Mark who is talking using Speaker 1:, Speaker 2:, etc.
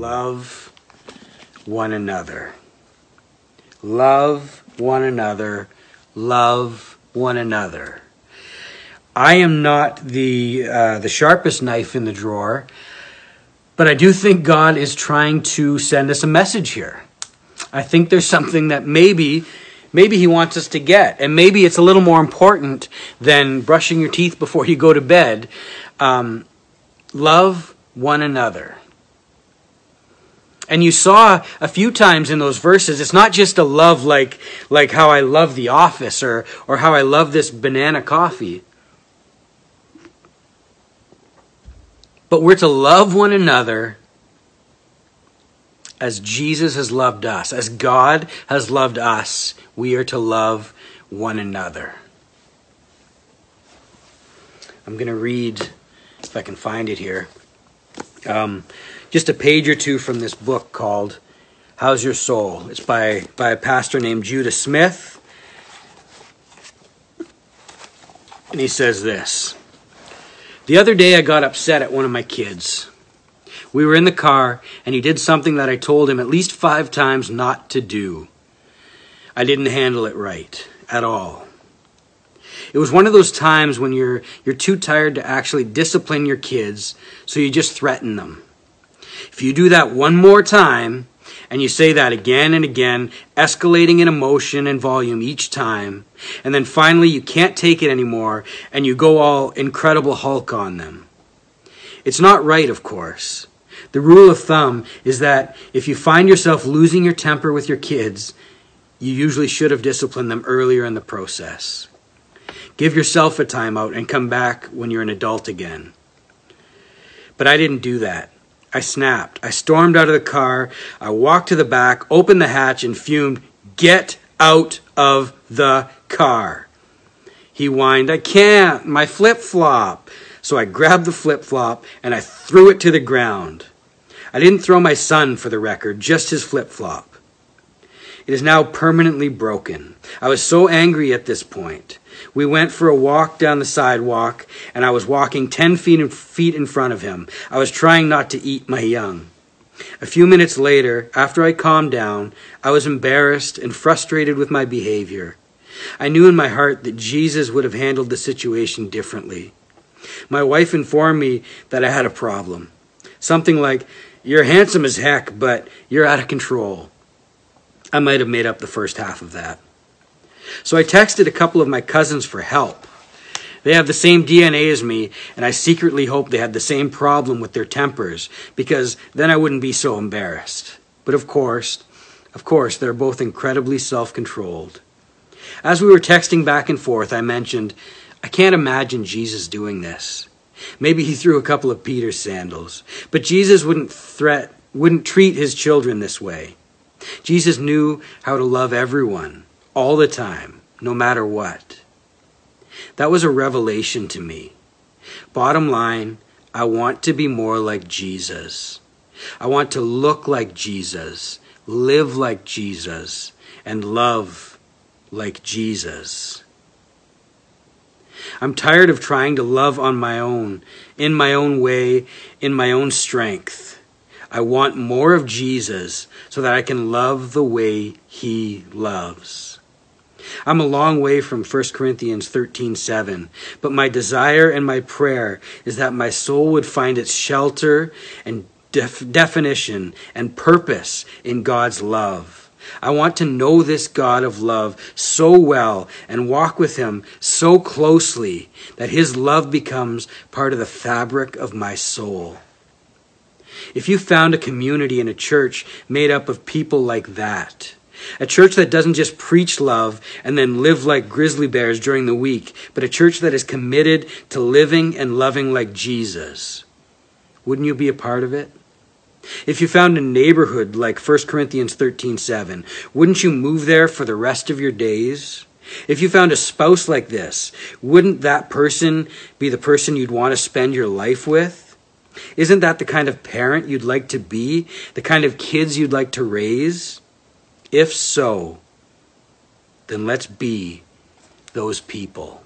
Speaker 1: love one another. Love one another. Love one another. I am not the uh, the sharpest knife in the drawer, but I do think God is trying to send us a message here. I think there's something that maybe maybe he wants us to get and maybe it's a little more important than brushing your teeth before you go to bed um, love one another and you saw a few times in those verses it's not just a love like like how i love the office or or how i love this banana coffee. But we're to love one another as Jesus has loved us, as God has loved us, we are to love one another. I'm going to read, if I can find it here, um, just a page or two from this book called How's Your Soul? It's by, by a pastor named Judah Smith. And he says this The other day I got upset at one of my kids. We were in the car, and he did something that I told him at least five times not to do. I didn't handle it right at all. It was one of those times when you're, you're too tired to actually discipline your kids, so you just threaten them. If you do that one more time, and you say that again and again, escalating in emotion and volume each time, and then finally you can't take it anymore, and you go all incredible Hulk on them. It's not right, of course. The rule of thumb is that if you find yourself losing your temper with your kids, you usually should have disciplined them earlier in the process. Give yourself a timeout and come back when you're an adult again. But I didn't do that. I snapped. I stormed out of the car. I walked to the back, opened the hatch, and fumed, Get out of the car. He whined, I can't, my flip flop. So I grabbed the flip flop and I threw it to the ground. I didn't throw my son for the record, just his flip flop. It is now permanently broken. I was so angry at this point. We went for a walk down the sidewalk, and I was walking 10 feet in, feet in front of him. I was trying not to eat my young. A few minutes later, after I calmed down, I was embarrassed and frustrated with my behavior. I knew in my heart that Jesus would have handled the situation differently. My wife informed me that I had a problem. Something like, You're handsome as heck, but you're out of control. I might have made up the first half of that. So I texted a couple of my cousins for help. They have the same DNA as me, and I secretly hope they had the same problem with their tempers, because then I wouldn't be so embarrassed. But of course, of course, they're both incredibly self controlled. As we were texting back and forth, I mentioned, I can't imagine Jesus doing this. Maybe he threw a couple of Peter's sandals, but Jesus wouldn't threat, wouldn't treat his children this way. Jesus knew how to love everyone all the time, no matter what. That was a revelation to me. Bottom line, I want to be more like Jesus. I want to look like Jesus, live like Jesus, and love like Jesus. I'm tired of trying to love on my own, in my own way, in my own strength. I want more of Jesus so that I can love the way he loves. I'm a long way from 1 Corinthians 13:7, but my desire and my prayer is that my soul would find its shelter and def- definition and purpose in God's love. I want to know this God of love so well and walk with him so closely that his love becomes part of the fabric of my soul. If you found a community in a church made up of people like that, a church that doesn't just preach love and then live like grizzly bears during the week, but a church that is committed to living and loving like Jesus, wouldn't you be a part of it? If you found a neighborhood like 1 Corinthians 13:7, wouldn't you move there for the rest of your days? If you found a spouse like this, wouldn't that person be the person you'd want to spend your life with? Isn't that the kind of parent you'd like to be? The kind of kids you'd like to raise? If so, then let's be those people.